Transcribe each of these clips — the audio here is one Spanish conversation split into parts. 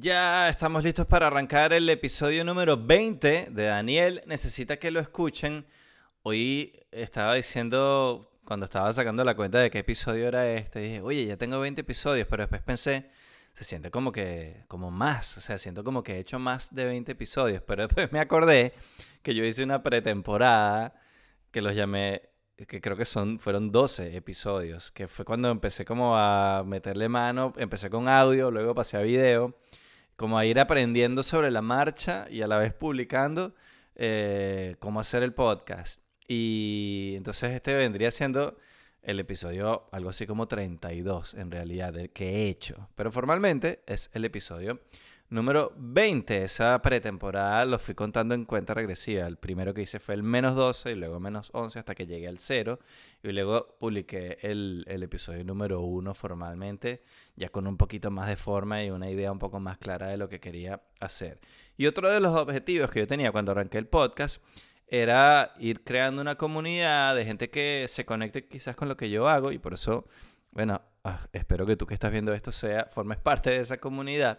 Ya estamos listos para arrancar el episodio número 20 de Daniel. Necesita que lo escuchen. Hoy estaba diciendo, cuando estaba sacando la cuenta de qué episodio era este, dije, oye, ya tengo 20 episodios, pero después pensé, se siente como que, como más, o sea, siento como que he hecho más de 20 episodios, pero después me acordé que yo hice una pretemporada que los llamé que creo que son, fueron 12 episodios, que fue cuando empecé como a meterle mano, empecé con audio, luego pasé a video, como a ir aprendiendo sobre la marcha y a la vez publicando eh, cómo hacer el podcast. Y entonces este vendría siendo el episodio algo así como 32 en realidad, que he hecho. Pero formalmente es el episodio número 20. Esa pretemporada lo fui contando en cuenta regresiva. El primero que hice fue el menos 12 y luego menos 11 hasta que llegué al 0. Y luego publiqué el, el episodio número 1 formalmente, ya con un poquito más de forma y una idea un poco más clara de lo que quería hacer. Y otro de los objetivos que yo tenía cuando arranqué el podcast era ir creando una comunidad de gente que se conecte quizás con lo que yo hago y por eso, bueno, ah, espero que tú que estás viendo esto sea, formes parte de esa comunidad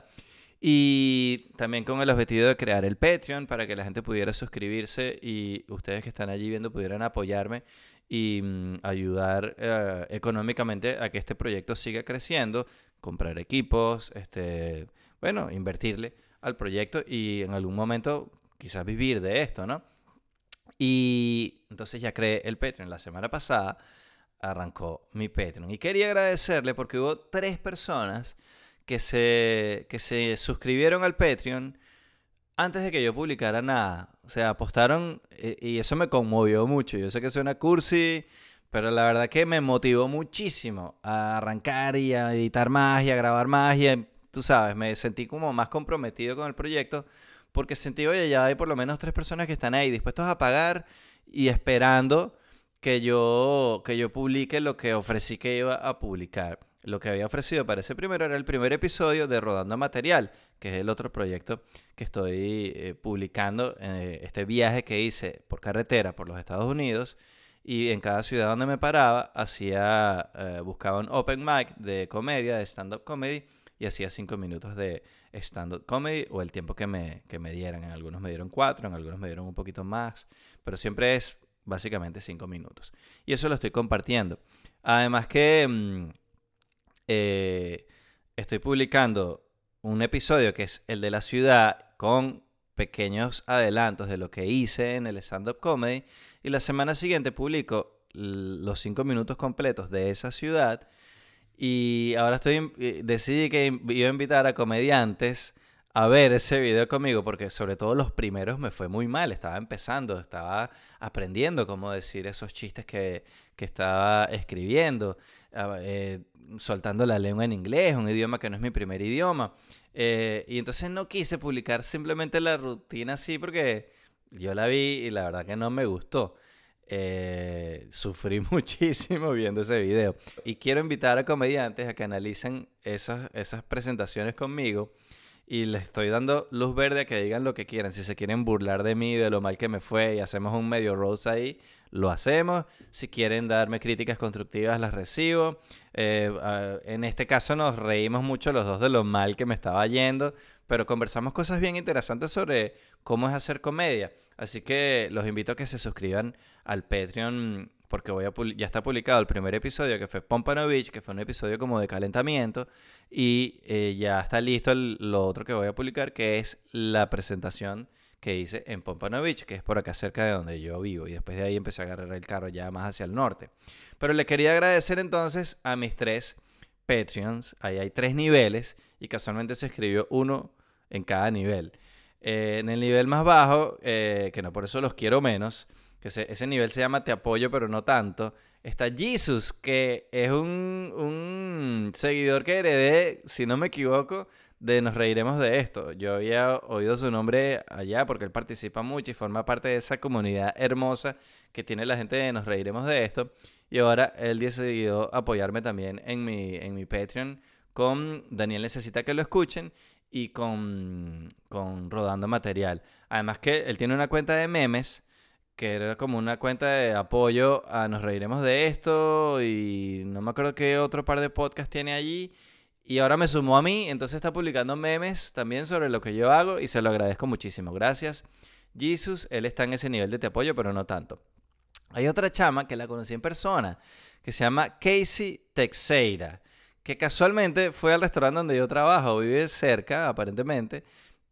y también con el objetivo de crear el Patreon para que la gente pudiera suscribirse y ustedes que están allí viendo pudieran apoyarme y mm, ayudar eh, económicamente a que este proyecto siga creciendo, comprar equipos, este, bueno, invertirle al proyecto y en algún momento quizás vivir de esto, ¿no? Y entonces ya creé el Patreon. La semana pasada arrancó mi Patreon y quería agradecerle porque hubo tres personas que se, que se suscribieron al Patreon antes de que yo publicara nada. O sea, apostaron eh, y eso me conmovió mucho. Yo sé que suena cursi, pero la verdad que me motivó muchísimo a arrancar y a editar más y a grabar más. Y tú sabes, me sentí como más comprometido con el proyecto porque sentí, oye, ya hay por lo menos tres personas que están ahí dispuestos a pagar y esperando que yo, que yo publique lo que ofrecí que iba a publicar lo que había ofrecido para ese primero era el primer episodio de Rodando Material, que es el otro proyecto que estoy eh, publicando, eh, este viaje que hice por carretera por los Estados Unidos y en cada ciudad donde me paraba hacía, eh, buscaba un open mic de comedia, de stand-up comedy y hacía cinco minutos de stand-up comedy o el tiempo que me, que me dieran. En algunos me dieron cuatro, en algunos me dieron un poquito más, pero siempre es básicamente cinco minutos. Y eso lo estoy compartiendo. Además que... Mm, eh, estoy publicando un episodio que es el de la ciudad con pequeños adelantos de lo que hice en el stand-up comedy y la semana siguiente publico los cinco minutos completos de esa ciudad y ahora estoy eh, decidí que iba a invitar a comediantes a ver ese video conmigo porque sobre todo los primeros me fue muy mal, estaba empezando, estaba aprendiendo cómo decir esos chistes que, que estaba escribiendo. Eh, soltando la lengua en inglés, un idioma que no es mi primer idioma. Eh, y entonces no quise publicar simplemente la rutina así porque yo la vi y la verdad que no me gustó. Eh, sufrí muchísimo viendo ese video. Y quiero invitar a comediantes a que analicen esas, esas presentaciones conmigo. Y les estoy dando luz verde a que digan lo que quieran. Si se quieren burlar de mí, de lo mal que me fue y hacemos un medio rose ahí, lo hacemos. Si quieren darme críticas constructivas, las recibo. Eh, en este caso nos reímos mucho los dos de lo mal que me estaba yendo, pero conversamos cosas bien interesantes sobre cómo es hacer comedia. Así que los invito a que se suscriban al Patreon porque voy a ya está publicado el primer episodio que fue Pompanovich, que fue un episodio como de calentamiento, y eh, ya está listo lo otro que voy a publicar, que es la presentación que hice en Pompanovich, que es por acá cerca de donde yo vivo. Y después de ahí empecé a agarrar el carro ya más hacia el norte. Pero le quería agradecer entonces a mis tres Patreons. Ahí hay tres niveles y casualmente se escribió uno en cada nivel. Eh, en el nivel más bajo, eh, que no por eso los quiero menos, que ese nivel se llama Te apoyo pero no tanto, está Jesus, que es un, un seguidor que heredé, si no me equivoco, de Nos Reiremos de Esto. Yo había oído su nombre allá porque él participa mucho y forma parte de esa comunidad hermosa que tiene la gente de Nos Reiremos de Esto. Y ahora él decidió apoyarme también en mi, en mi Patreon con Daniel Necesita que lo escuchen y con, con Rodando Material. Además que él tiene una cuenta de memes que era como una cuenta de apoyo a Nos Reiremos de Esto y no me acuerdo qué otro par de podcasts tiene allí Y ahora me sumó a mí, entonces está publicando memes también sobre lo que yo hago y se lo agradezco muchísimo. Gracias. Jesus, él está en ese nivel de te apoyo, pero no tanto. Hay otra chama que la conocí en persona, que se llama Casey Texeira, que casualmente fue al restaurante donde yo trabajo, vive cerca aparentemente,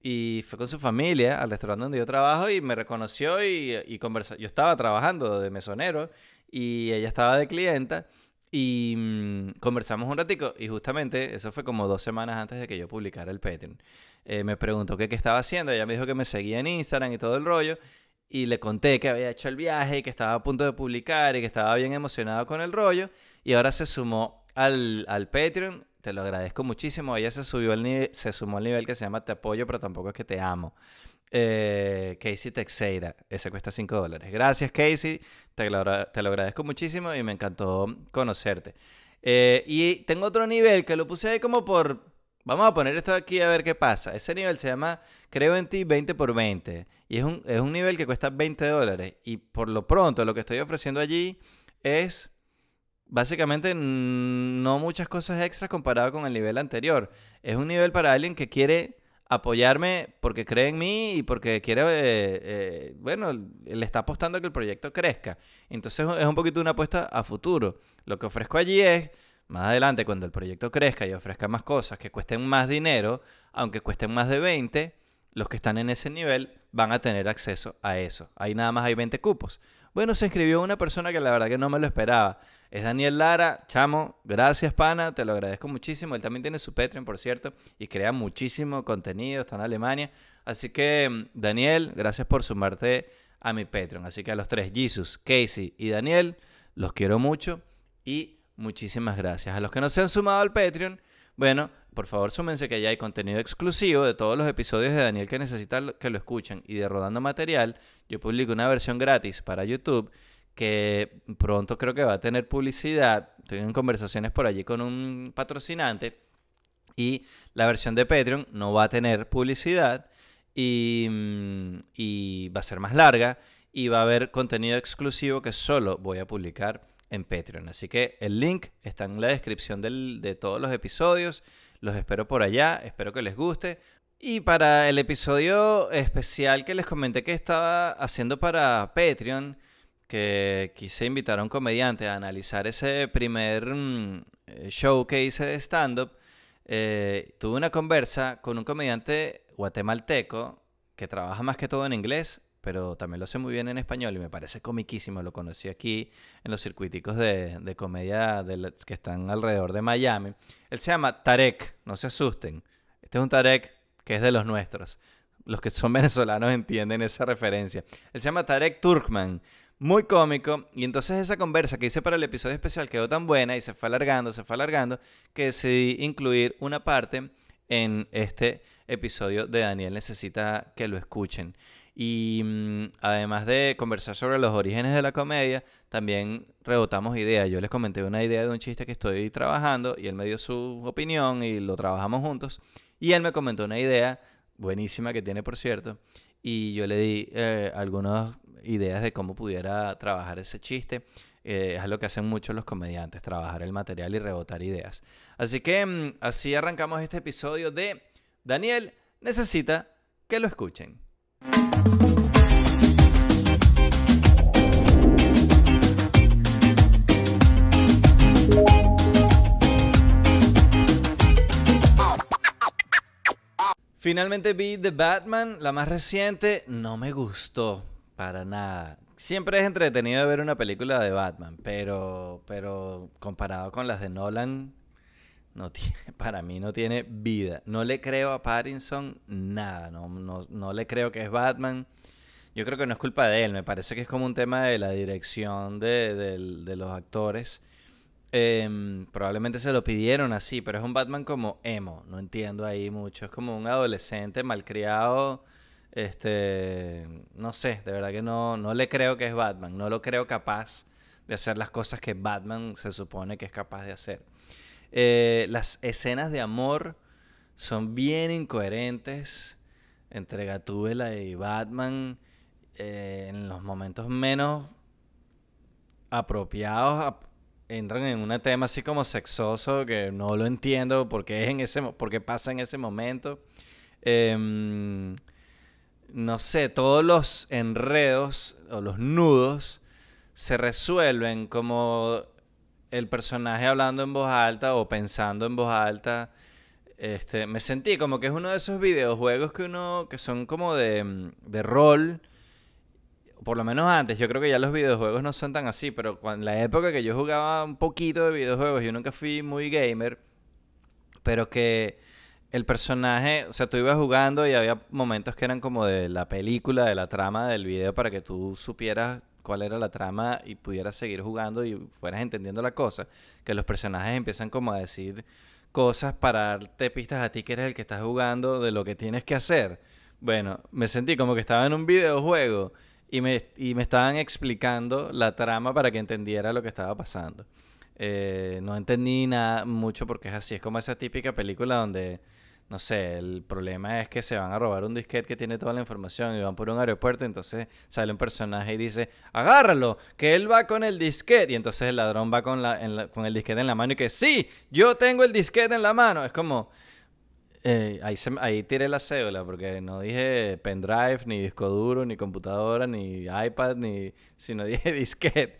y fue con su familia al restaurante donde yo trabajo y me reconoció y, y conversó. Yo estaba trabajando de mesonero y ella estaba de clienta y mm, conversamos un ratico y justamente eso fue como dos semanas antes de que yo publicara el Patreon. Eh, me preguntó qué, qué estaba haciendo, ella me dijo que me seguía en Instagram y todo el rollo y le conté que había hecho el viaje y que estaba a punto de publicar y que estaba bien emocionado con el rollo y ahora se sumó al, al Patreon. Te lo agradezco muchísimo. Ella se subió al nivel, se sumó al nivel que se llama Te apoyo, pero tampoco es que te amo. Eh, Casey Texeira, ese cuesta 5 dólares. Gracias, Casey. Te lo, te lo, agradezco muchísimo y me encantó conocerte. Eh, y tengo otro nivel que lo puse ahí como por. Vamos a poner esto aquí a ver qué pasa. Ese nivel se llama Creo en ti 20 por 20. Y es un, es un nivel que cuesta 20 dólares. Y por lo pronto, lo que estoy ofreciendo allí es básicamente no muchas cosas extras comparado con el nivel anterior. Es un nivel para alguien que quiere apoyarme porque cree en mí y porque quiere, eh, eh, bueno, le está apostando a que el proyecto crezca. Entonces es un poquito una apuesta a futuro. Lo que ofrezco allí es, más adelante, cuando el proyecto crezca y ofrezca más cosas que cuesten más dinero, aunque cuesten más de 20, los que están en ese nivel van a tener acceso a eso. Ahí nada más hay 20 cupos. Bueno, se inscribió una persona que la verdad que no me lo esperaba. Es Daniel Lara. Chamo, gracias, pana. Te lo agradezco muchísimo. Él también tiene su Patreon, por cierto, y crea muchísimo contenido. Está en Alemania. Así que, mm, Daniel, gracias por sumarte a mi Patreon. Así que a los tres, Jesus, Casey y Daniel, los quiero mucho y muchísimas gracias. A los que no se han sumado al Patreon, bueno, por favor súmense que ya hay contenido exclusivo de todos los episodios de Daniel que necesitan que lo escuchen y de Rodando Material. Yo publico una versión gratis para YouTube que pronto creo que va a tener publicidad. Estoy en conversaciones por allí con un patrocinante. Y la versión de Patreon no va a tener publicidad y, mm, va a ser más larga y va a haber contenido exclusivo que solo voy a publicar en Patreon. Así que el link está en la descripción de todos los episodios. Los espero por allá, espero que les guste. Y para el episodio especial que les comenté que estaba haciendo para Patreon, que quise invitar a un comediante a analizar ese primer mm, eh, show que hice de stand-up, eh, tuve una conversa con un comediante guatemalteco que trabaja más que todo en inglés, pero también lo hace muy bien en español y me parece comiquísimo. Lo conocí aquí en los circuiticos de, de comedia que están alrededor de Miami. Él se llama Tarek, no se asusten. Este es un Tarek que es de los nuestros. Los que son venezolanos entienden esa referencia. Él se llama Tarek Turkman. Muy cómico. Y entonces esa conversa que hice para el episodio especial quedó tan buena y se fue alargando, se fue alargando, que decidí incluir una parte en este episodio de Daniel Necesita que lo escuchen. Y mm, además de conversar sobre los orígenes de la comedia, también rebotamos ideas. Yo les comenté una idea de un chiste que estoy trabajando y él me dio su opinión y lo trabajamos juntos. Y él me comentó una idea buenísima que tiene, por cierto. Y yo le di eh, algunas ideas de cómo pudiera trabajar ese chiste. Eh, es lo que hacen muchos los comediantes, trabajar el material y rebotar ideas. Así que mm, así arrancamos este episodio de Daniel necesita que lo escuchen. Finalmente vi The Batman, la más reciente, no me gustó para nada. Siempre es entretenido ver una película de Batman, pero, pero comparado con las de Nolan, no tiene, para mí no tiene vida. No le creo a Pattinson nada, no, no, le creo que es Batman. Yo creo que no es culpa de él, me parece que es como un tema de la dirección de, los actores. Em, probablemente se lo pidieron así, pero es un Batman como emo, no entiendo ahí mucho. Es como un adolescente malcriado. Este, no sé, de verdad que no, no le creo que es Batman, no lo creo capaz de hacer las cosas que Batman se supone que es capaz de hacer. Eh, las escenas de amor son bien incoherentes entre Gatúbela y Batman eh, en los momentos menos apropiados entran en un tema así como sexoso que no lo entiendo porque es en ese porque pasa en ese momento. Em, no sé, todos los enredos o los nudos se resuelven como el personaje hablando en voz alta o pensando en voz alta. Este, me sentí como que es uno de esos videojuegos que uno que son como de, de rol por lo menos antes, yo creo que ya los videojuegos no son tan así, pero en la época que yo jugaba un poquito de videojuegos, yo nunca fui muy gamer, pero que el personaje, o sea, tú ibas jugando y había momentos que eran como de la película, de la trama del video, para que tú supieras cuál era la trama y pudieras seguir jugando y fueras entendiendo la cosa, que los personajes empiezan como a decir cosas para darte pistas a ti que eres el que estás jugando de lo que tienes que hacer. Bueno, me sentí como que estaba en un videojuego y me, y me estaban explicando la trama para que entendiera lo que estaba pasando. Eh, no entendí nada mucho porque es así, es como esa típica película donde, no sé, el problema es que se van a robar un disquete que tiene toda la información y van por un aeropuerto, entonces sale un personaje y dice, agárralo, que él va con el disquete, y entonces el ladrón va con, la, con el disquete en la mano y que, sí, yo tengo el disquete en la mano, es como... Eh, ahí, ahí tiré la cédula porque no dije pendrive, ni disco duro, ni computadora, ni iPad, ni sino dije disquete.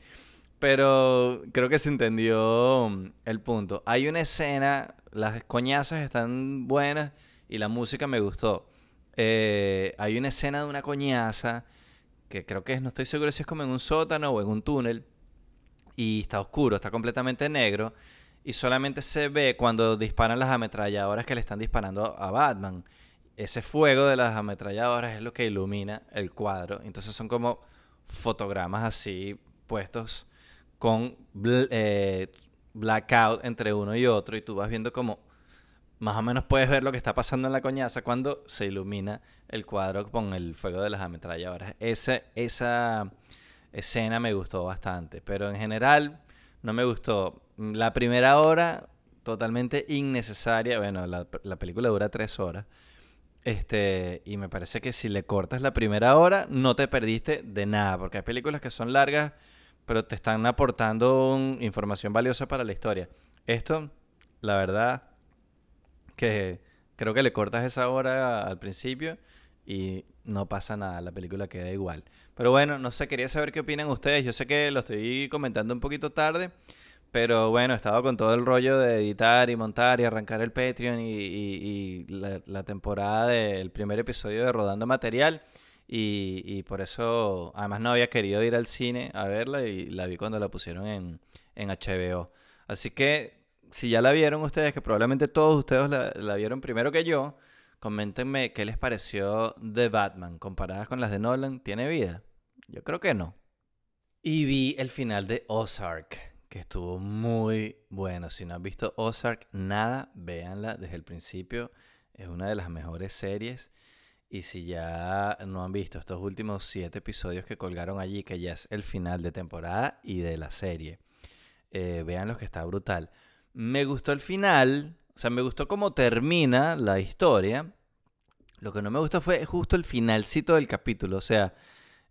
Pero creo que se entendió mm, el punto. Hay una escena, las coñazas están buenas y la música me gustó. Eh, hay una escena de una coñaza que creo que es, no estoy seguro si es como en un sótano o en un túnel y está oscuro, está completamente negro y solamente se ve cuando disparan las ametralladoras que le están disparando a Batman. Ese fuego de las ametralladoras es lo que ilumina el cuadro. Entonces son como fotogramas así puestos con eh, blackout entre uno y otro y tú vas viendo como más o menos puedes ver lo que está pasando en la coñaza cuando se ilumina el cuadro con el fuego de las ametralladoras. Ese, esa escena me gustó bastante, pero en general no me gustó. La primera hora, totalmente innecesaria. Bueno, la, película dura tres horas. Este, y me parece que si le cortas la primera hora, no te perdiste de nada. Porque hay películas que son largas, pero te están aportando información valiosa para la historia. Esto, la verdad, que creo que le cortas esa hora al principio y no pasa nada, la película queda igual. Pero bueno, no sé, quería saber qué opinan ustedes. Yo sé que lo estoy comentando un poquito tarde, pero bueno, he estado con todo el rollo de editar y montar y arrancar el Patreon y, la, temporada del primer episodio de Rodando Material. Y, por eso, además no había querido ir al cine a verla y la vi cuando la pusieron en, en HBO. Así que, si ya la vieron ustedes, que probablemente todos ustedes la, la vieron primero que yo, coméntenme qué les pareció de Batman comparadas con las de Nolan. ¿Tiene vida? Yo creo que no. Y vi el final de Ozark que estuvo muy bueno. Si no han visto Ozark, nada, véanla desde el principio. Es una de las mejores series. Y si ya no han visto estos últimos siete episodios que colgaron allí, que ya es el final de temporada y de la serie, eh, vean los que está brutal. Me gustó el final, o sea, me gustó cómo termina la historia. Lo que no me gustó fue justo el finalcito del capítulo. O sea,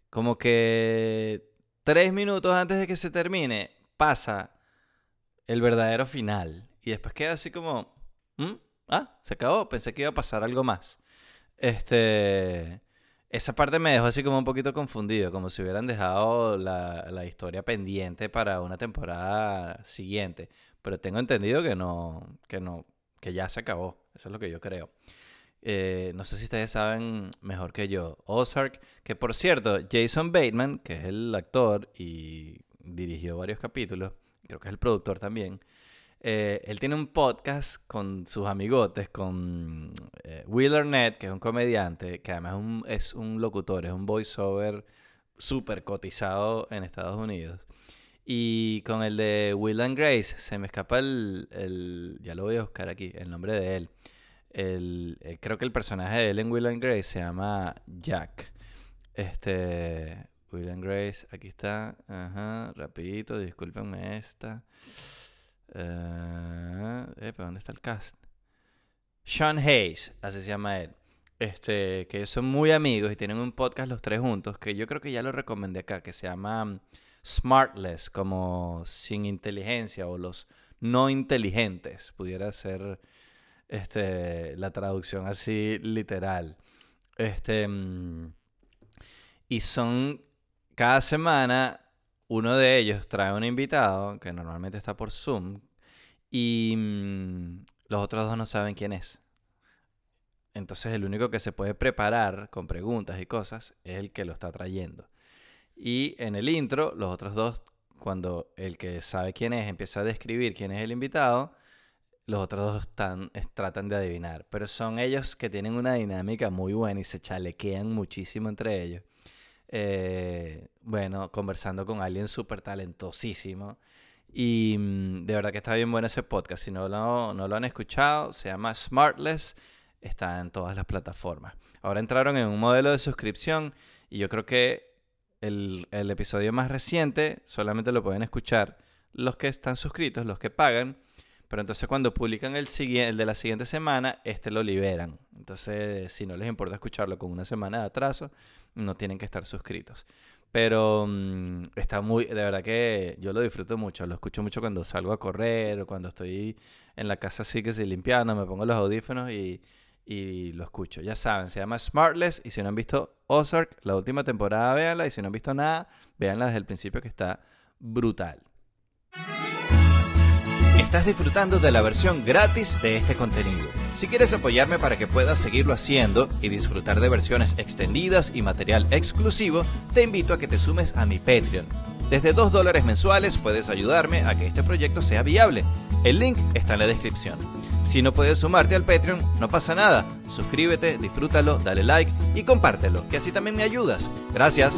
como que tres minutos antes de que se termine, pasa el verdadero final. Y después queda así como, ¿Mm? ah, se acabó, pensé que iba a pasar algo más. Este, esa parte me dejó así como un poquito confundido, como si hubieran dejado la, la historia pendiente para una temporada siguiente. Pero tengo entendido que no, que no, que ya se acabó. Eso es lo que yo creo. Eh, no sé si ustedes saben mejor que yo. Ozark, que por cierto, Jason Bateman, que es el actor y dirigió varios capítulos, creo que es el productor también. Eh, él tiene un podcast con sus amigotes, con eh, Will Arnett, que es un comediante, que además es un, locutor, es un voiceover súper cotizado en Estados Unidos. Y con el de Will and Grace, se me escapa el, el, Ya lo voy a buscar aquí, el nombre de él. El, eh, creo que el personaje de él en Will and Grace se llama Jack. Este. Will Grace, aquí está. Ajá, rapidito, discúlpenme esta. Eh ¿dónde está el cast? Sean Hayes, así se llama él. Este, que son muy amigos y tienen un podcast los tres juntos, que yo creo que ya lo recomendé acá, que se llama smartless, como sin inteligencia o los no inteligentes, pudiera ser este, la traducción así literal. Este, mm, y son cada semana uno de ellos trae un invitado que normalmente está por Zoom y mm, los otros dos no saben quién es. Entonces el único que se puede preparar con preguntas y cosas es el que lo está trayendo. Y en el intro, los otros dos, cuando el que sabe quién es empieza a describir quién es el invitado, los otros dos tratan de adivinar. Pero son ellos que tienen una dinámica muy buena y se chalequean muchísimo entre ellos. Eh, bueno, conversando con alguien súper talentosísimo. Y mm, de verdad que está bien bueno ese podcast. Si no lo, no lo han escuchado, se llama Smartless. Está en todas las plataformas. Ahora entraron en un modelo de suscripción y yo creo que el, el episodio más reciente solamente lo pueden escuchar los que están suscritos, los que pagan. Pero entonces cuando publican el, el de la siguiente semana, este lo liberan. Entonces, si no les importa escucharlo con una semana de atraso, no tienen que estar suscritos. Pero mm, está muy, de verdad que yo lo disfruto mucho, lo escucho mucho cuando salgo a correr o cuando estoy en la casa así que estoy limpiando, me pongo los audífonos y, y lo escucho. Ya saben, se llama Smartless y si no han visto Ozark, la última temporada, véanla y si no han visto nada, véanla desde el principio que está brutal. Estás disfrutando de la versión gratis de este contenido. Si quieres apoyarme para que pueda seguirlo haciendo y disfrutar de versiones extendidas y material exclusivo, te invito a que te sumes a mi Patreon. Desde 2 dólares mensuales puedes ayudarme a que este proyecto sea viable. El link está en la descripción. Si no puedes sumarte al Patreon, no pasa nada. Suscríbete, disfrútalo, dale like y compártelo, que así también me ayudas. Gracias.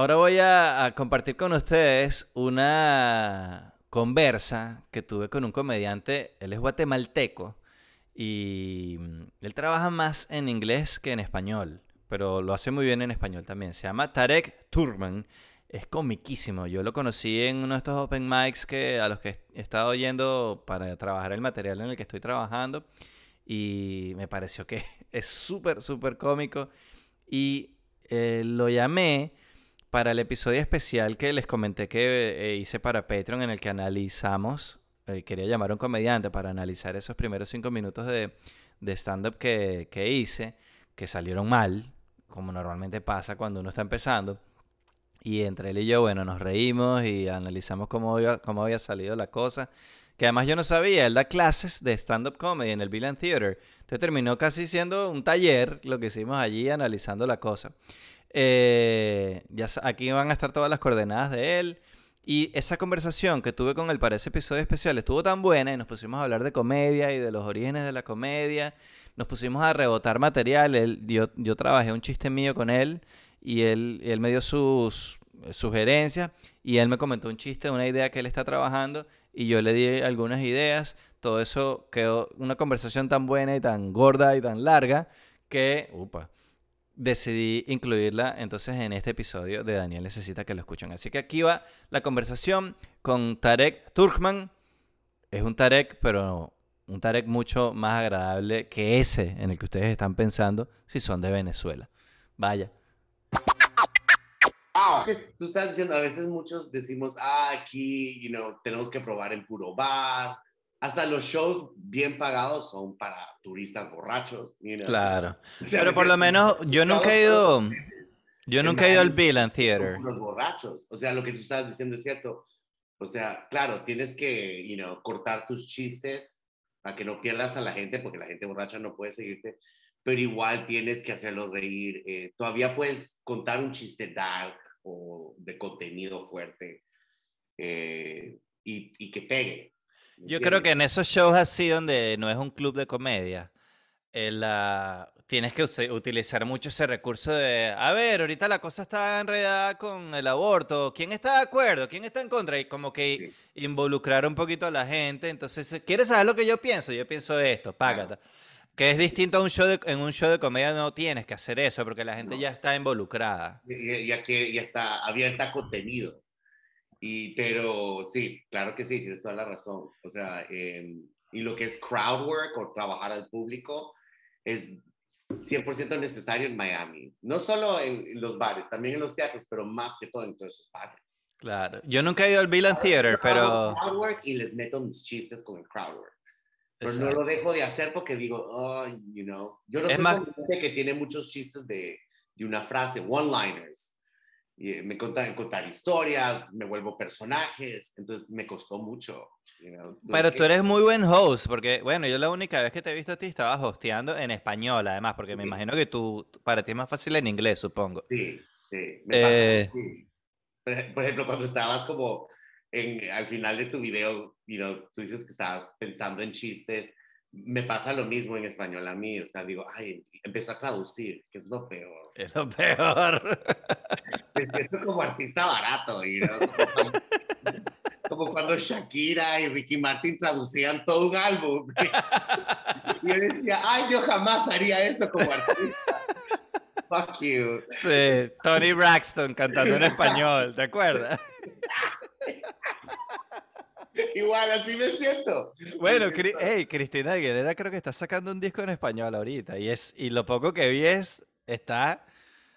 Ahora voy a, compartir con ustedes una conversa que tuve con un comediante, él es guatemalteco y mm, él trabaja más en inglés que en español, pero lo hace muy bien en español también. Se llama Tarek Turman, es comiquísimo. Yo lo conocí en uno de estos open mics que, a los que he estado yendo para trabajar el material en el que estoy trabajando y me pareció que es súper, súper cómico y eh, lo llamé para el episodio especial que les comenté que eh, hice para Patreon en el que analizamos, eh, quería llamar a un comediante para analizar esos primeros cinco minutos de, stand-up que, hice, que salieron mal, como normalmente pasa cuando uno está empezando. Y entre él y yo, bueno, nos reímos y analizamos cómo, cómo había salido la cosa. Que además yo no sabía, él da clases de stand-up comedy en el Villain Theater. Entonces terminó casi siendo un taller lo que hicimos allí analizando la cosa. Eh, ya aquí van a estar todas las coordenadas de él. Y esa conversación que tuve con él para ese episodio especial estuvo tan buena y nos pusimos a hablar de comedia y de los orígenes de la comedia. Nos pusimos a rebotar material. Yo, yo trabajé un chiste mío con él y él, él me dio sus sugerencias y él me comentó un chiste, una idea que él está trabajando y yo le di algunas ideas. Todo eso quedó una conversación tan buena y tan gorda y tan larga que... Upa, decidí incluirla entonces en este episodio de Daniel Necesita que lo escuchen. Así que aquí va la conversación con Tarek Turkman. Es un Tarek, pero un Tarek mucho más agradable que ese en el que ustedes están pensando si son de Venezuela. Vaya. Ah, tú estás diciendo, a veces muchos decimos, ah, aquí, you know, tenemos que probar el puro bar, hasta los shows bien pagados son para turistas borrachos. Claro. Pero por lo menos yo nunca he ido. Yo nunca he ido al Villain Theater. Los borrachos. O sea, lo que tú estás diciendo es cierto. O sea, claro, tienes que, you know, cortar tus chistes para que no pierdas a la gente, porque la gente borracha no puede seguirte, pero igual tienes que hacerlos reír. Eh, todavía puedes contar un chiste dark o de contenido fuerte eh, y, y que pegue. Yo creo que en esos shows así donde no es un club de comedia, tienes que utilizar mucho ese recurso de, a ver, ahorita la cosa está enredada con el aborto, ¿quién está de acuerdo? ¿Quién está en contra? Y como que involucrar un poquito a la gente. Entonces, ¿quieres saber lo que yo pienso? Yo pienso esto, págata. Que es distinto a un show de, en un show de comedia no tienes que hacer eso porque la gente ya está involucrada. Ya, que ya está abierta contenido. Y, pero sí, claro que sí, tienes toda la razón. O sea, em, y lo que es crowd work o trabajar al público es 100% necesario en Miami. No solo en, los bares, también en los teatros, pero más que todo en todos esos bares. Claro. Yo nunca he ido al Villain Theater, pero... Crowdwork y les meto mis chistes con el crowdwork. Pero no lo dejo de hacer porque digo, oh, you know. Yo no soy más... que tiene muchos chistes de, de una frase, one-liners. Y me contan contar historias, me vuelvo personajes, entonces me costó mucho. Pero tú eres muy buen host, porque, bueno, yo la única vez que te he visto a ti estabas hosteando en español, además, porque me imagino que tú, para ti es más fácil en inglés, supongo. Sí, sí. Me pasa, eh, Por ejemplo, cuando estabas como en, al final de tu video, you know, tú dices que estabas pensando en chistes, me pasa lo mismo en español a mí, o sea, digo, ay, empiezo a traducir, que es lo peor. Es lo peor. Me siento como artista barato, you know? como, cuando, Shakira y Ricky Martin traducían todo un álbum. Y yo decía, ay, yo jamás haría eso como artista. Fuck you. Sí, Tony Braxton cantando en español, ¿te acuerdas? Igual, así me siento. Bueno, hey, Cristina Aguilera creo que está sacando un disco en español ahorita. Y, es, y lo poco que vi es, está,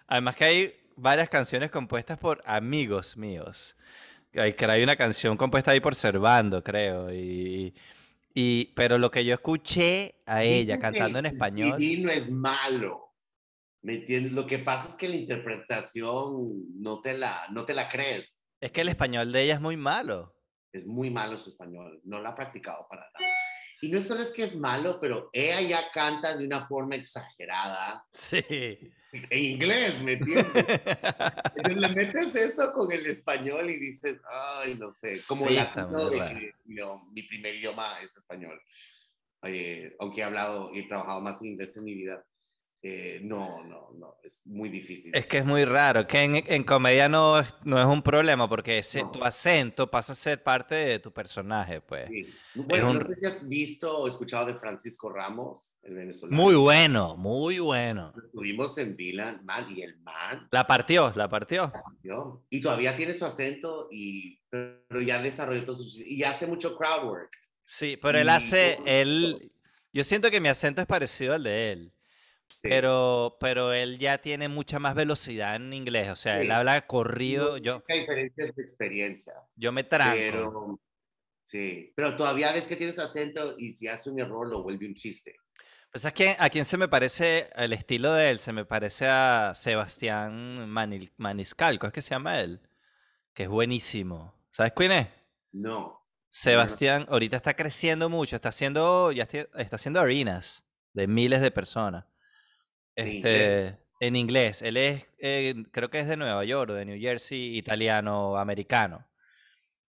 además que hay varias canciones compuestas por amigos míos. Hay, que hay una canción compuesta ahí por Servando, creo. Y, y, pero lo que yo escuché a ella cantando en español... El no es malo. ¿Me entiendes? Lo que pasa es que la interpretación no te la, no te la crees. Es que el español de ella es muy malo es muy malo su español, no lo ha practicado para nada. Y no solo es que es malo, pero ella ya canta de una forma exagerada. Sí. En inglés, ¿me entiendes? Entonces le metes eso con el español y dices, ay, no sé, como sí, de que mi primer idioma es español. aunque he hablado y he trabajado más en inglés en mi vida, eh, no, no, no, es muy difícil. Es que es muy raro, que en, en comedia no, no es un problema porque ese, tu acento pasa a ser parte de tu personaje, pues. Bueno, no sé si has visto o escuchado de Francisco Ramos, el venezolano. Muy bueno, muy bueno. Estuvimos en Vila, man, y el man... La partió, la partió. Y todavía tiene su acento, y, pero ya desarrolló todo su... Y hace mucho crowd work. Sí, pero él hace, él... Yo siento que mi acento es parecido al de él. Pero, pero él ya tiene mucha más velocidad en inglés, o sea, él habla corrido. yo, hay diferencias de experiencia. Yo me tranco. Pero, sí, pero todavía ves que tiene su acento y si hace un error lo vuelve un chiste. Pues es que a quién se me parece el estilo de él, se me parece a Sebastián Maniscalco, es que se llama él, que es buenísimo. ¿Sabes quién es? No. Sebastián ahorita está creciendo mucho, está haciendo, ya está haciendo arenas de miles de personas. Este, en inglés. Él es, eh, creo que es de Nueva York o de New Jersey, italiano, americano.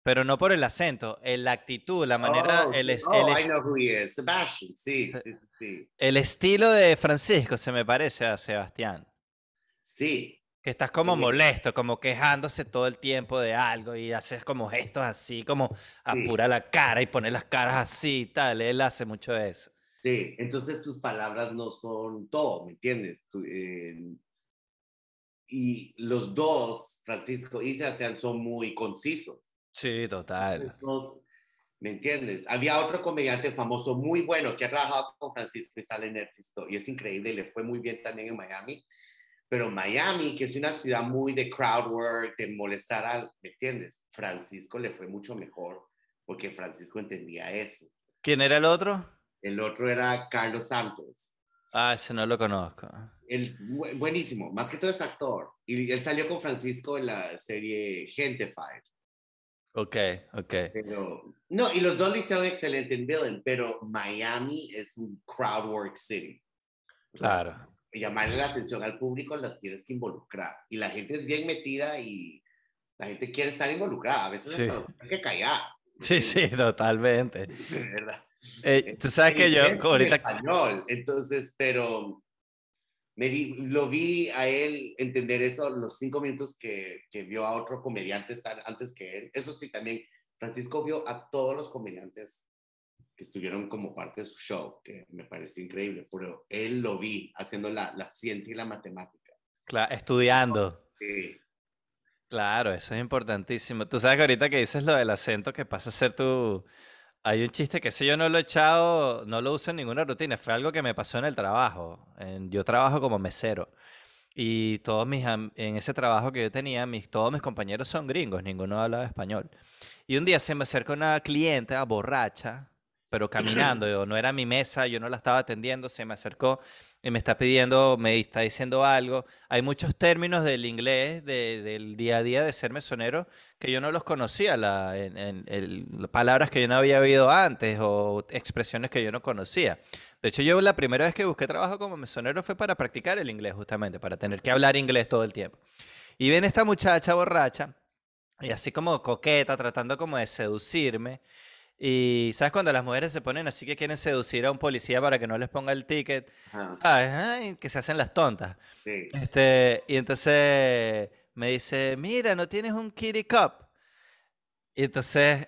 Pero no por el acento, la actitud, la manera, oh, el, oh, I know who he is. Sebastian, sí, sí, sí. El estilo de Francisco se me parece a Sebastián. Sí. Que estás como molesto, como quejándose todo el tiempo de algo y haces como gestos así, como apura la cara y pone las caras así y tal. Él hace mucho eso. Sí, entonces tus palabras no son todo, ¿me entiendes? Eh, y los dos, Francisco y Sebastián, son muy concisos. Sí, total. ¿Me entiendes? Había otro comediante famoso muy bueno que ha trabajado con Francisco y sale en Netflix y es increíble y le fue muy bien también en Miami. Pero Miami, que es una ciudad muy de crowd work, de molestar al, ¿me entiendes? Francisco le fue mucho mejor porque Francisco entendía eso. ¿Quién era el otro? El otro era Carlos Santos. Ah, ese no lo conozco. Él, buenísimo, más que todo es actor. Y él salió con Francisco en la serie Gente Five. Ok, ok. Pero, no, y los dos lo hicieron excelente en Villain, pero Miami es un crowd work city. claro. llamarle la atención al público la tienes que involucrar. Y la gente es bien metida y la gente quiere estar involucrada. A veces sí. hay que callar. Sí, sí, totalmente. ¿Verdad? Eh, tú sabes que yo ahorita... español, entonces, pero me lo vi a él entender eso los cinco minutos que, que vio a otro comediante estar antes que él. Eso sí, también Francisco vio a todos los comediantes que estuvieron como parte de su show, que me pareció increíble, pero él lo vi haciendo la, la ciencia y la matemática. Claro, estudiando. Sí. Claro, eso es importantísimo. Tú sabes que ahorita que dices lo del acento que pasa a ser tu Hay un chiste que ese yo no lo he echado, no lo uso en ninguna rutina, fue algo que me pasó en el trabajo. En- yo trabajo como mesero y todos mis, en ese trabajo que yo tenía, mis, todos mis compañeros son gringos, ninguno hablaba español. Y un día se me acerca una clienta borracha, pero caminando, yo, no era mi mesa, yo no la estaba atendiendo, se me acercó y me está pidiendo, me está diciendo algo. Hay muchos términos del inglés, de- del día a día de ser mesonero, que yo no los conocía, la, en- en- palabras que yo no había oído antes o expresiones que yo no conocía. De hecho, yo la primera vez que busqué trabajo como mesonero fue para practicar el inglés, justamente, para tener que hablar inglés todo el tiempo. Y viene esta muchacha borracha, y así como coqueta, tratando como de seducirme. Y ¿sabes cuando las mujeres se ponen así que quieren seducir a un policía para que no les ponga el ticket? Que se hacen las tontas. sí. Este, y entonces me dice, mira, ¿no tienes un kitty cup? Y entonces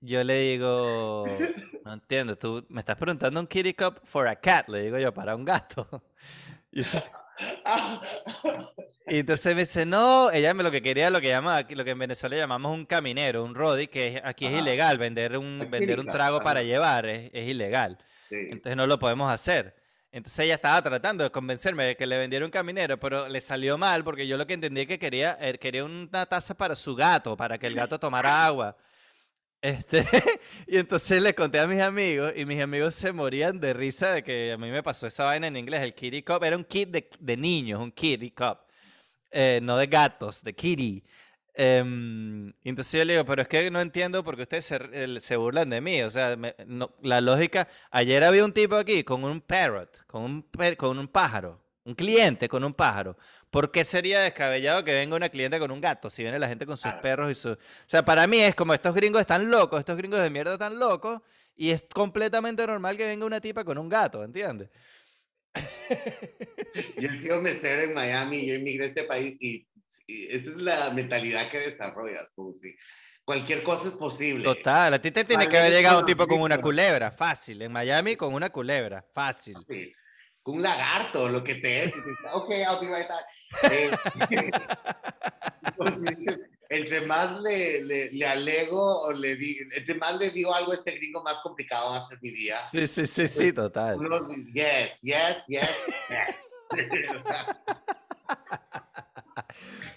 yo le digo, no entiendo, tú me estás preguntando un kitty cup for a cat, le digo yo, para un gato. Y, y entonces me dice, no, ella me lo que quería, lo que llama, lo que en Venezuela llamamos un caminero, un rodi, que es- aquí es Ajá. ilegal, vender un, vender un trago para llevar, es, es ilegal. Sí. Entonces no lo podemos hacer. Entonces ella estaba tratando de convencerme de que le vendiera un caminero, pero le salió mal porque yo lo que entendí es que quería, eh, quería una taza para su gato, para que el gato tomara agua. Este, y entonces le conté a mis amigos y mis amigos se morían de risa de que a mí me pasó esa vaina en inglés. El kitty cup era un kit de, de niños, un kitty cup, eh, no de gatos, de kitty. Y entonces yo le digo, pero es que no entiendo por qué ustedes se, burlan de mí. O sea, la lógica. Ayer había un tipo aquí con un parrot, con un, con un pájaro, un cliente con un pájaro. ¿Por qué sería descabellado que venga una cliente con un gato si viene la gente con sus Claro. perros y sus. O sea, para mí es como estos gringos están locos, estos gringos de mierda están locos, y es completamente normal que venga una tipa con un gato, ¿entiendes? Yo he sido mesero en Miami, yo emigré a este país y, y esa es la mentalidad que desarrollas, como si cualquier cosa es posible. Total, a ti te tiene que haber llegado un tipo con una culebra, fácil. En Miami con una culebra, fácil. Con un lagarto, lo que te es. ok, I'll be right back. Eh, pues, entre más le, le, le alego o le digo, entre más le digo algo a este gringo, más complicado va a ser mi día. Sí, sí, sí, sí, total. Uno, yes, yes, yes. yes.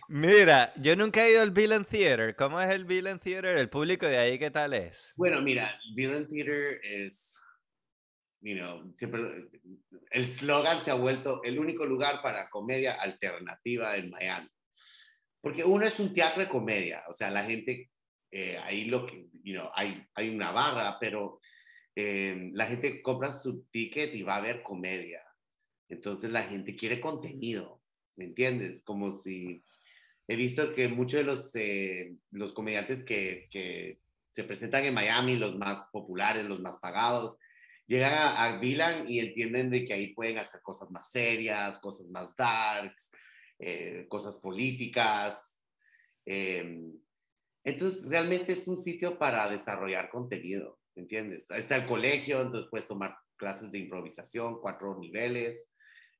Mira, yo nunca he ido al Villain Theater. ¿Cómo es el Villain Theater? ¿El público de ahí qué tal es? Bueno, mira, Villain Theater es, you know, siempre, el slogan se ha vuelto el único lugar para comedia alternativa en Miami. Porque uno es un teatro de comedia, o sea, la gente, eh, ahí lo que, you know, hay, hay una barra, pero eh, la gente compra su ticket y va a ver comedia. Entonces la gente quiere contenido, ¿me entiendes? Como si he visto que muchos de los, eh, los comediantes que, que se presentan en Miami, los más populares, los más pagados, llegan a, a Vilan y entienden de que ahí pueden hacer cosas más serias, cosas más darks, eh, cosas políticas. Eh, entonces, realmente es un sitio para desarrollar contenido, ¿entiendes? Está el colegio, entonces puedes tomar clases de improvisación, cuatro niveles.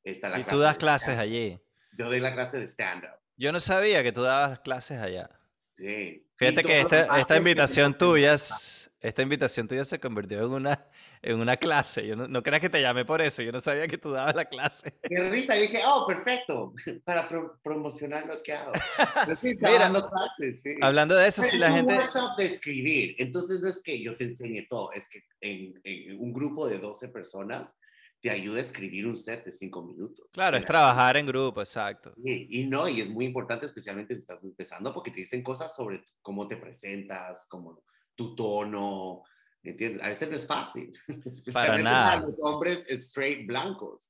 Está la Y tú clase das de clases allí. Yo doy la clase de stand-up. Yo no sabía que tú dabas clases allá. Sí. Fíjate que esta, esta invitación tuya, esta invitación tuya se convirtió en una, en una clase. Yo no, no creas que te llamé por eso. Yo no sabía que tú dabas la clase. Qué risa, y dije, oh, perfecto, para pro- promocionar lo que hago. Pero sí, Mira, dando clases, sí. Hablando de eso, Es si la un gente... workshop de escribir, entonces no es que yo te enseñe todo, es que en, en un grupo de 12 personas te ayuda a escribir un set de 5 minutos. Claro, es trabajar en grupo, exacto. Y, y no, y es muy importante, especialmente si estás empezando, porque te dicen cosas sobre cómo te presentas, como tu tono, ¿entiendes? A veces no es fácil, especialmente nada. para los hombres straight blancos,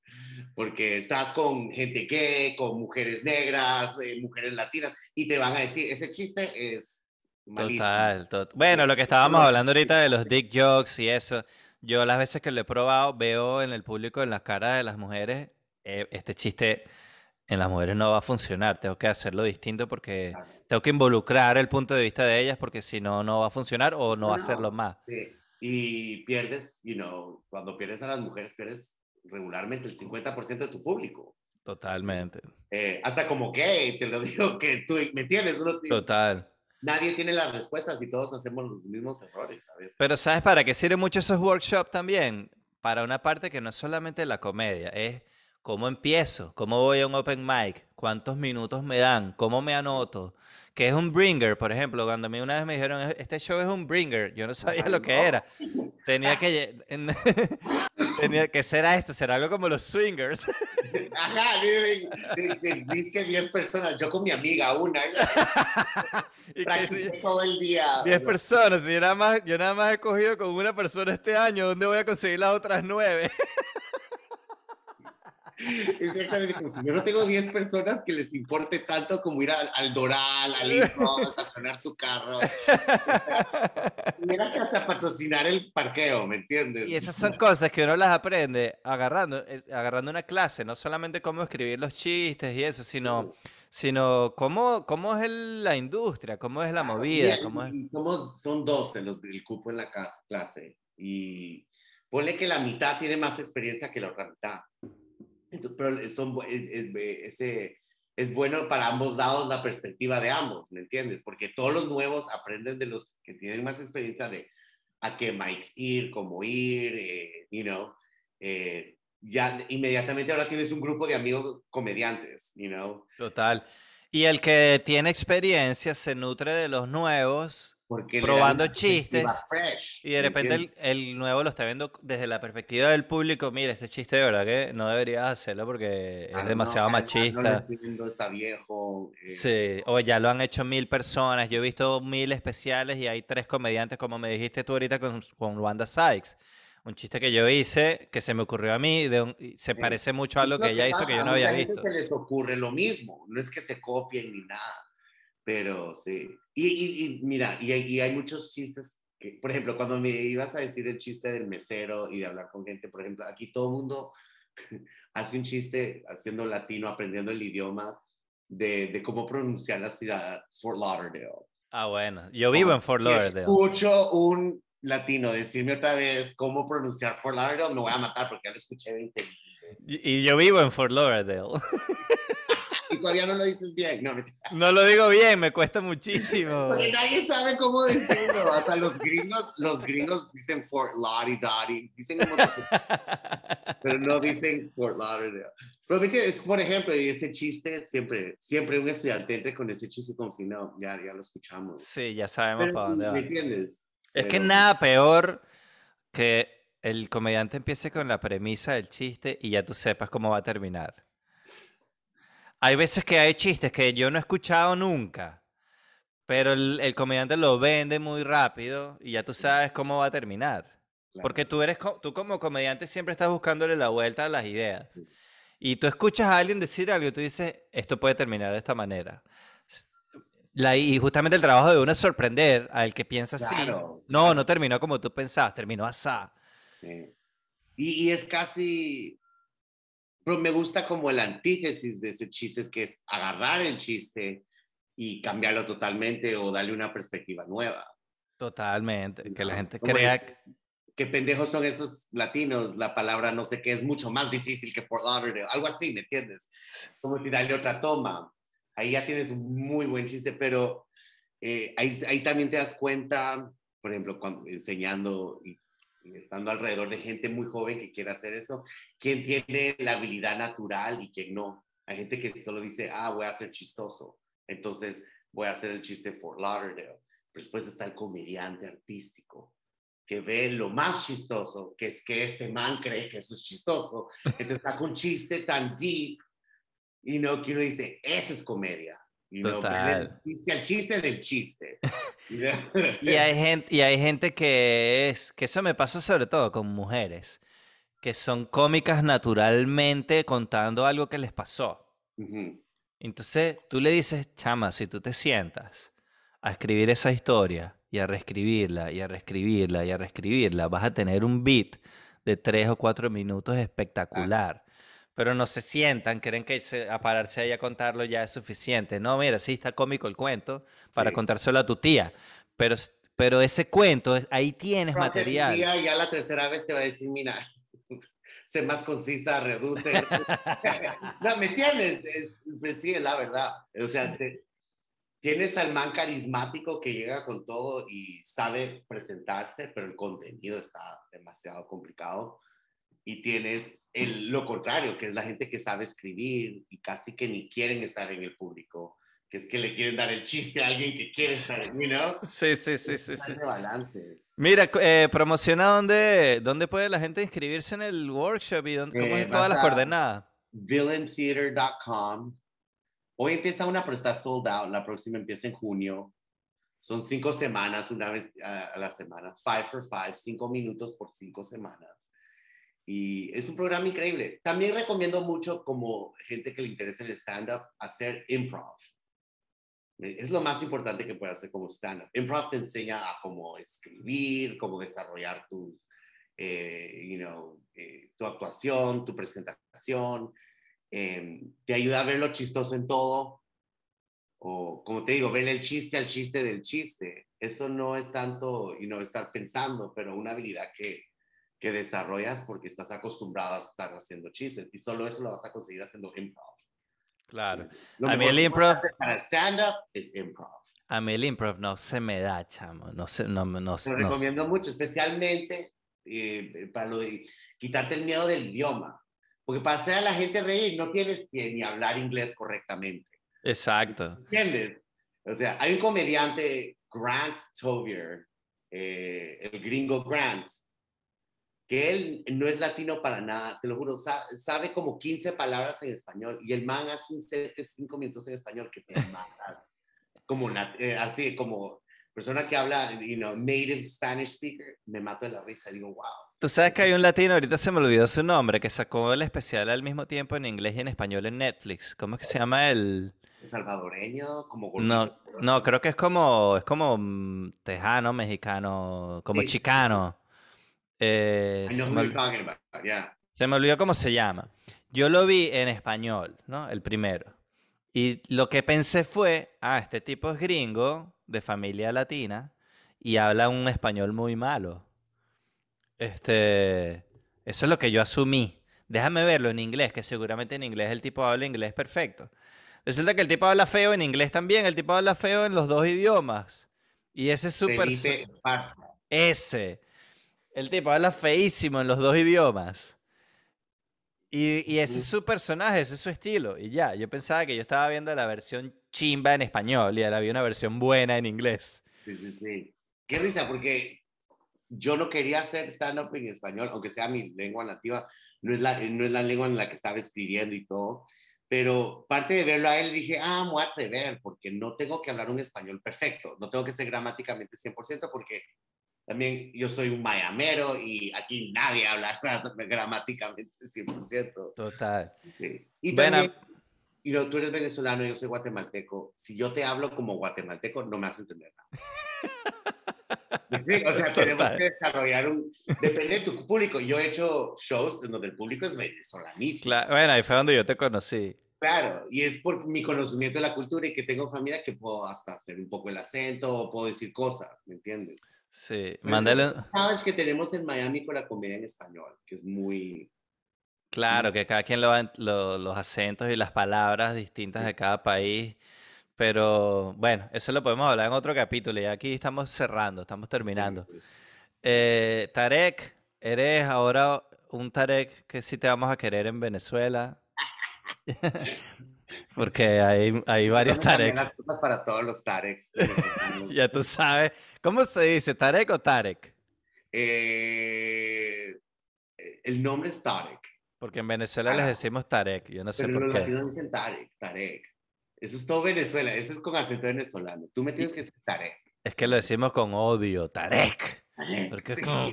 porque estás con gente gay, con mujeres negras, eh, mujeres latinas, y te van a decir, ese chiste es malísimo. Total, tot- Bueno, lo que estábamos hablando ahorita de los dick jokes y eso, yo las veces que lo he probado veo en el público, en las caras de las mujeres, eh, este chiste en las mujeres no va a funcionar, tengo que hacerlo distinto porque tengo que involucrar el punto de vista de ellas porque si no, no va a funcionar o no va a No, hacerlo más. Sí, y pierdes, you know, cuando pierdes a las mujeres, pierdes regularmente el 50% de tu público. Totalmente, Eh, hasta como gay, te lo digo, que tú, ¿me entiendes? Uno te- total. nadie tiene las respuestas y todos hacemos los mismos errores a veces. Pero ¿sabes para qué sirven mucho esos workshops también? Para una parte que no es solamente la comedia, es cómo empiezo, cómo voy a un open mic, cuántos minutos me dan, cómo me anoto, qué es un bringer, por ejemplo, cuando a mí una vez me dijeron, "E-, este show es un bringer, yo no sabía lo que era. Tenía que... Tenía que será esto, será algo como los swingers. Ajá, dice que 10 personas, yo con mi amiga, una, y que si- todo el día. 10 personas, y yo nada, más, yo nada más he cogido con una persona este año, ¿dónde voy a conseguir las otras 9? Exactamente, como si yo no tengo 10 personas que les importe tanto como ir al, al Doral, al Info, a estacionar su carro. Ir a casa a patrocinar el parqueo, ¿me entiendes? Y esas son cosas que uno las aprende agarrando, agarrando una clase, no solamente cómo escribir los chistes y eso, sino, sino cómo, cómo es el- la industria, cómo es la movida, Y- cómo es... somos, son 12 los del cupo en la clase. Y ponle que la mitad tiene más experiencia que la otra mitad. Entonces, pero son, es, es- ese, es bueno para ambos lados la perspectiva de ambos, ¿me entiendes? Porque todos los nuevos aprenden de los que tienen más experiencia de a qué mics ir, cómo ir, eh, you know. eh, ya inmediatamente ahora tienes un grupo de amigos comediantes, you know. Total. Y el que tiene experiencia se nutre de los nuevos Porque Probando chistes, fresh, y de ¿me repente el, el nuevo lo está viendo desde la perspectiva del público. Mira, este chiste de verdad que no deberías hacerlo porque Ah, es no, demasiado ah, No, machista. lo entiendo, está viejo. eh, Sí, o ya lo han hecho mil personas. Yo he visto mil especiales y hay tres comediantes, como me dijiste tú ahorita con, con Wanda Sykes. Un chiste que yo hice, que se me ocurrió a mí, de un- se parece mucho a lo que ella hizo que yo a no había gente visto. se les ocurre lo mismo, no es que se copien ni nada, pero sí. Y, y- y mira, y hay, y hay muchos chistes, que, por ejemplo, cuando me ibas a decir el chiste del mesero y de hablar con gente, por ejemplo, aquí todo el mundo hace un chiste haciendo latino, aprendiendo el idioma de, de cómo pronunciar la ciudad Fort Lauderdale. Ah, bueno. Yo vivo en Fort Lauderdale. Escucho un latino decirme otra vez cómo pronunciar Fort Lauderdale, me voy a matar porque ya lo escuché 20 Y, y yo vivo en Fort Lauderdale. y todavía no lo dices bien. No. No lo digo bien, me cuesta muchísimo. Porque nadie sabe cómo decirlo. Hasta los gringos, los gringos dicen Fort Lauderdale, dicen como pero no dicen Fort Lauderdale. Pero ¿me entiendes? por ejemplo, y ese chiste, siempre, siempre un estudiante con ese chiste como si no, ya, ya lo escuchamos. Sí, ya sabemos Pero, para dónde ¿Me va. entiendes? Es que Pero- nada peor que el comediante empiece con la premisa del chiste y ya tú sepas cómo va a terminar. Hay veces que hay chistes que yo no he escuchado nunca, pero el, el comediante lo vende muy rápido y ya tú sabes cómo va a terminar. Claro. Porque tú eres tú como comediante siempre estás buscándole la vuelta a las ideas. Sí. Y tú escuchas a alguien decir algo y tú dices, esto puede terminar de esta manera. La- y justamente el trabajo de uno es sorprender al que piensa así. Claro, No, claro. no terminó como tú pensabas, terminó asá. Sí. Y, y es casi, pero me gusta como el antítesis de ese chiste, que es agarrar el chiste y cambiarlo totalmente o darle una perspectiva nueva. Totalmente. Que la gente crea... es- Qué pendejos son esos latinos, la palabra no sé qué es mucho más difícil que Fort Lauderdale, algo así, ¿me entiendes? Como si darle otra toma. Ahí ya tienes un muy buen chiste, pero eh, ahí, ahí también te das cuenta, por ejemplo, cuando enseñando y estando alrededor de gente muy joven que quiere hacer eso, quién tiene la habilidad natural y quién no. Hay gente que solo dice, ah, voy a ser chistoso, entonces voy a hacer el chiste Fort Lauderdale. Pero después está el comediante artístico que ve lo más chistoso, que es que este man cree que eso es chistoso. Entonces saca un chiste tan deep, y no que uno dice, esa es comedia. Y no, Total. el chiste al chiste del chiste. Y hay gente, y hay gente que es, que eso me pasa sobre todo con mujeres, que son cómicas naturalmente contando algo que les pasó. Ujú. Entonces tú le dices, chama, si tú te sientas a escribir esa historia y a reescribirla y a reescribirla y a reescribirla, vas a tener un beat de tres o cuatro minutos espectacular. Pero no se sientan, creen que se- a pararse ahí a contarlo ya es suficiente. No, mira, sí está cómico el cuento para Sí. contárselo a tu tía. Pero, pero ese cuento, ahí tienes Pero material. tía ya la tercera vez te va a decir, mira, sé más concisa, reduce. no, ¿me entiendes? Es, pues sí, es la verdad. O sea, te- tienes al man carismático que llega con todo y sabe presentarse, pero el contenido está demasiado complicado. Y tienes el, lo contrario, que es la gente que sabe escribir y casi que ni quieren estar en el público, que es que le quieren dar el chiste a alguien que quiere estar, you know? Sí, sí, sí, sí. sí. balance. Mira, eh, promociona dónde, dónde puede la gente inscribirse en el workshop y dónde, cómo Eh, todas las coordenadas. villaintheater.com. Hoy empieza una, pero está sold out. La próxima empieza en junio. Son cinco semanas, una vez a, a la semana. Five for five, cinco minutos por cinco semanas. Y es un programa increíble. También recomiendo mucho, como gente que le interesa el stand-up, hacer improv. Es lo más importante que puedes hacer como stand-up. Improv te enseña a cómo escribir, cómo desarrollar tus, eh, you know, eh, tu actuación, tu presentación. eh, te ayuda a ver lo chistoso en todo. O, como te digo, ver el chiste al chiste del chiste. Eso no es tanto, you know, estar pensando, pero una habilidad que, que desarrollas porque estás acostumbrado a estar haciendo chistes. Y solo eso lo vas a conseguir haciendo improv. Claro. Lo A mí el improv- Para stand-up es improv. A mí el improv no se me da, chamo. No sé, no, no, no, lo recomiendo mucho, especialmente eh, para lo de quitarte el miedo del idioma. Porque para hacer a la gente reír no tienes que ni hablar inglés correctamente. Exacto. ¿Entiendes? O sea, hay un comediante, Grant Tovier, eh, el gringo Grant, que él no es latino para nada, te lo juro, sa- sabe como 15 palabras en español y el man hace un set de 5 minutos en español que te matas. Como nat- eh, así, como persona que habla, you know, native Spanish speaker, me mato de la risa, digo, wow. Tú sabes que hay un latino, ahorita se me olvidó su nombre, que sacó el especial al mismo tiempo en inglés y en español en Netflix. ¿Cómo es que se llama el...? Salvadoreño, como No, no, creo que es como, es como mm, tejano, mexicano, como sí. chicano. Eh, I se, know me who ol- you're talking about, yeah. se me olvidó cómo se llama. Yo lo vi en español, ¿no? El primero. Y lo que pensé fue, ah, este tipo es gringo, de familia latina, y habla un español muy malo. Este, eso es lo que yo asumí. Déjame verlo en inglés, que seguramente en inglés el tipo habla inglés perfecto. Resulta que el tipo habla feo en inglés también, el tipo habla feo en los dos idiomas. Y ese es súper... Ese. El tipo habla feísimo en los dos idiomas. Y, y ese es su personaje, ese es su estilo. Y ya, yo pensaba que yo estaba viendo la versión chimba en español y ahora había una versión buena en inglés. Sí, sí, sí. Qué risa, porque yo no quería hacer stand-up en español, aunque sea mi lengua nativa, no es, la, no es la lengua en la que estaba escribiendo y todo, pero parte de verlo a él dije, ah, me voy a atrever, porque no tengo que hablar un español perfecto, no tengo que ser gramáticamente 100%, porque también yo soy un mayamero y aquí nadie habla gramáticamente 100%. Total. Sí. Y Bueno, también, you know, tú eres venezolano, yo soy guatemalteco. Si yo te hablo como guatemalteco, no me vas a entender nada. ¿Me explico? O sea, tenemos Total. que desarrollar un... Depende de tu público. Yo he hecho shows donde el público es venezolanísimo. Cla- bueno, ahí fue donde yo te conocí. Claro, y es por mi conocimiento de la cultura y que tengo familia que puedo hasta hacer un poco el acento o puedo decir cosas, ¿me entiendes? Sí, mándale. es challenge que tenemos en Miami con la comedia en español, que es muy... Claro, que cada quien lo lo- los acentos y las palabras distintas de cada país. Pero bueno, eso lo podemos hablar en otro capítulo. Y aquí estamos cerrando, estamos terminando. Eh, Tarek, eres ahora un Tarek que sí te vamos a querer en Venezuela. Porque hay, hay varios Tareks. las cosas para todos los Tareks. Ya tú sabes. ¿Cómo se dice? ¿Tarek o Tarek? Eh, el nombre es Tarek, Porque en Venezuela les decimos Tarek. Yo no sé pero por los qué. latinos dicen Tarek, Tarek. Eso es todo Venezuela, eso es con acento venezolano. Tú me tienes que decir Tarek. Es que lo decimos con odio, Tarek. Tarek, Porque es sí. como...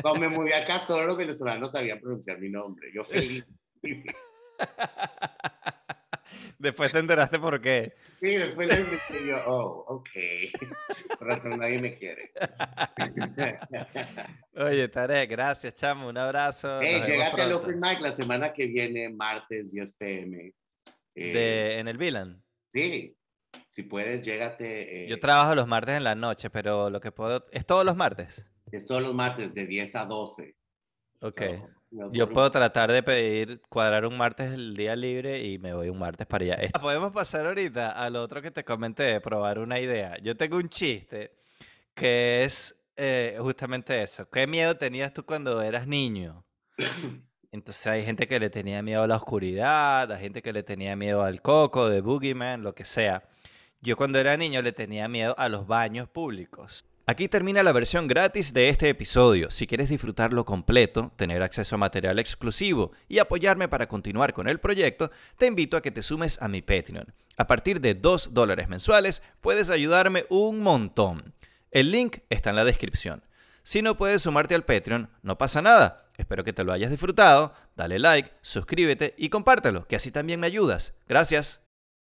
Cuando me mudé acá, solo los venezolanos sabían pronunciar mi nombre. Yo feliz. Después te enteraste por qué. Sí, después les dije yo, oh, ok. Por razón nadie me quiere. Oye, Tarek, gracias, chamo. Un abrazo. Hey, llégate al. Open Mic la semana que viene, martes, 10 pm. Eh, De, en el Vilan. Sí, si puedes, llégate. eh, Yo trabajo los martes en la noche, pero lo que puedo... ¿Es todos los martes? es todos los martes de 10 a 12. Ok. So, Yo puedo tratar de pedir, cuadrar un martes el día libre y me voy un martes para allá. Podemos pasar ahorita al otro que te comenté, probar una idea. Yo tengo un chiste que es eh, justamente eso. ¿Qué miedo tenías tú cuando eras niño? Entonces hay gente que le tenía miedo a la oscuridad, hay gente que le tenía miedo al coco, de Boogeyman, lo que sea. Yo cuando era niño le tenía miedo a los baños públicos. Aquí termina la versión gratis de este episodio. Si quieres disfrutarlo completo, tener acceso a material exclusivo y apoyarme para continuar con el proyecto, te invito a que te sumes a mi Patreon. A partir de 2 dólares mensuales puedes ayudarme un montón. El link está en la descripción. Si no puedes sumarte al Patreon, no pasa nada. Espero que te lo hayas disfrutado. Dale like, suscríbete y compártelo, que así también me ayudas. Gracias.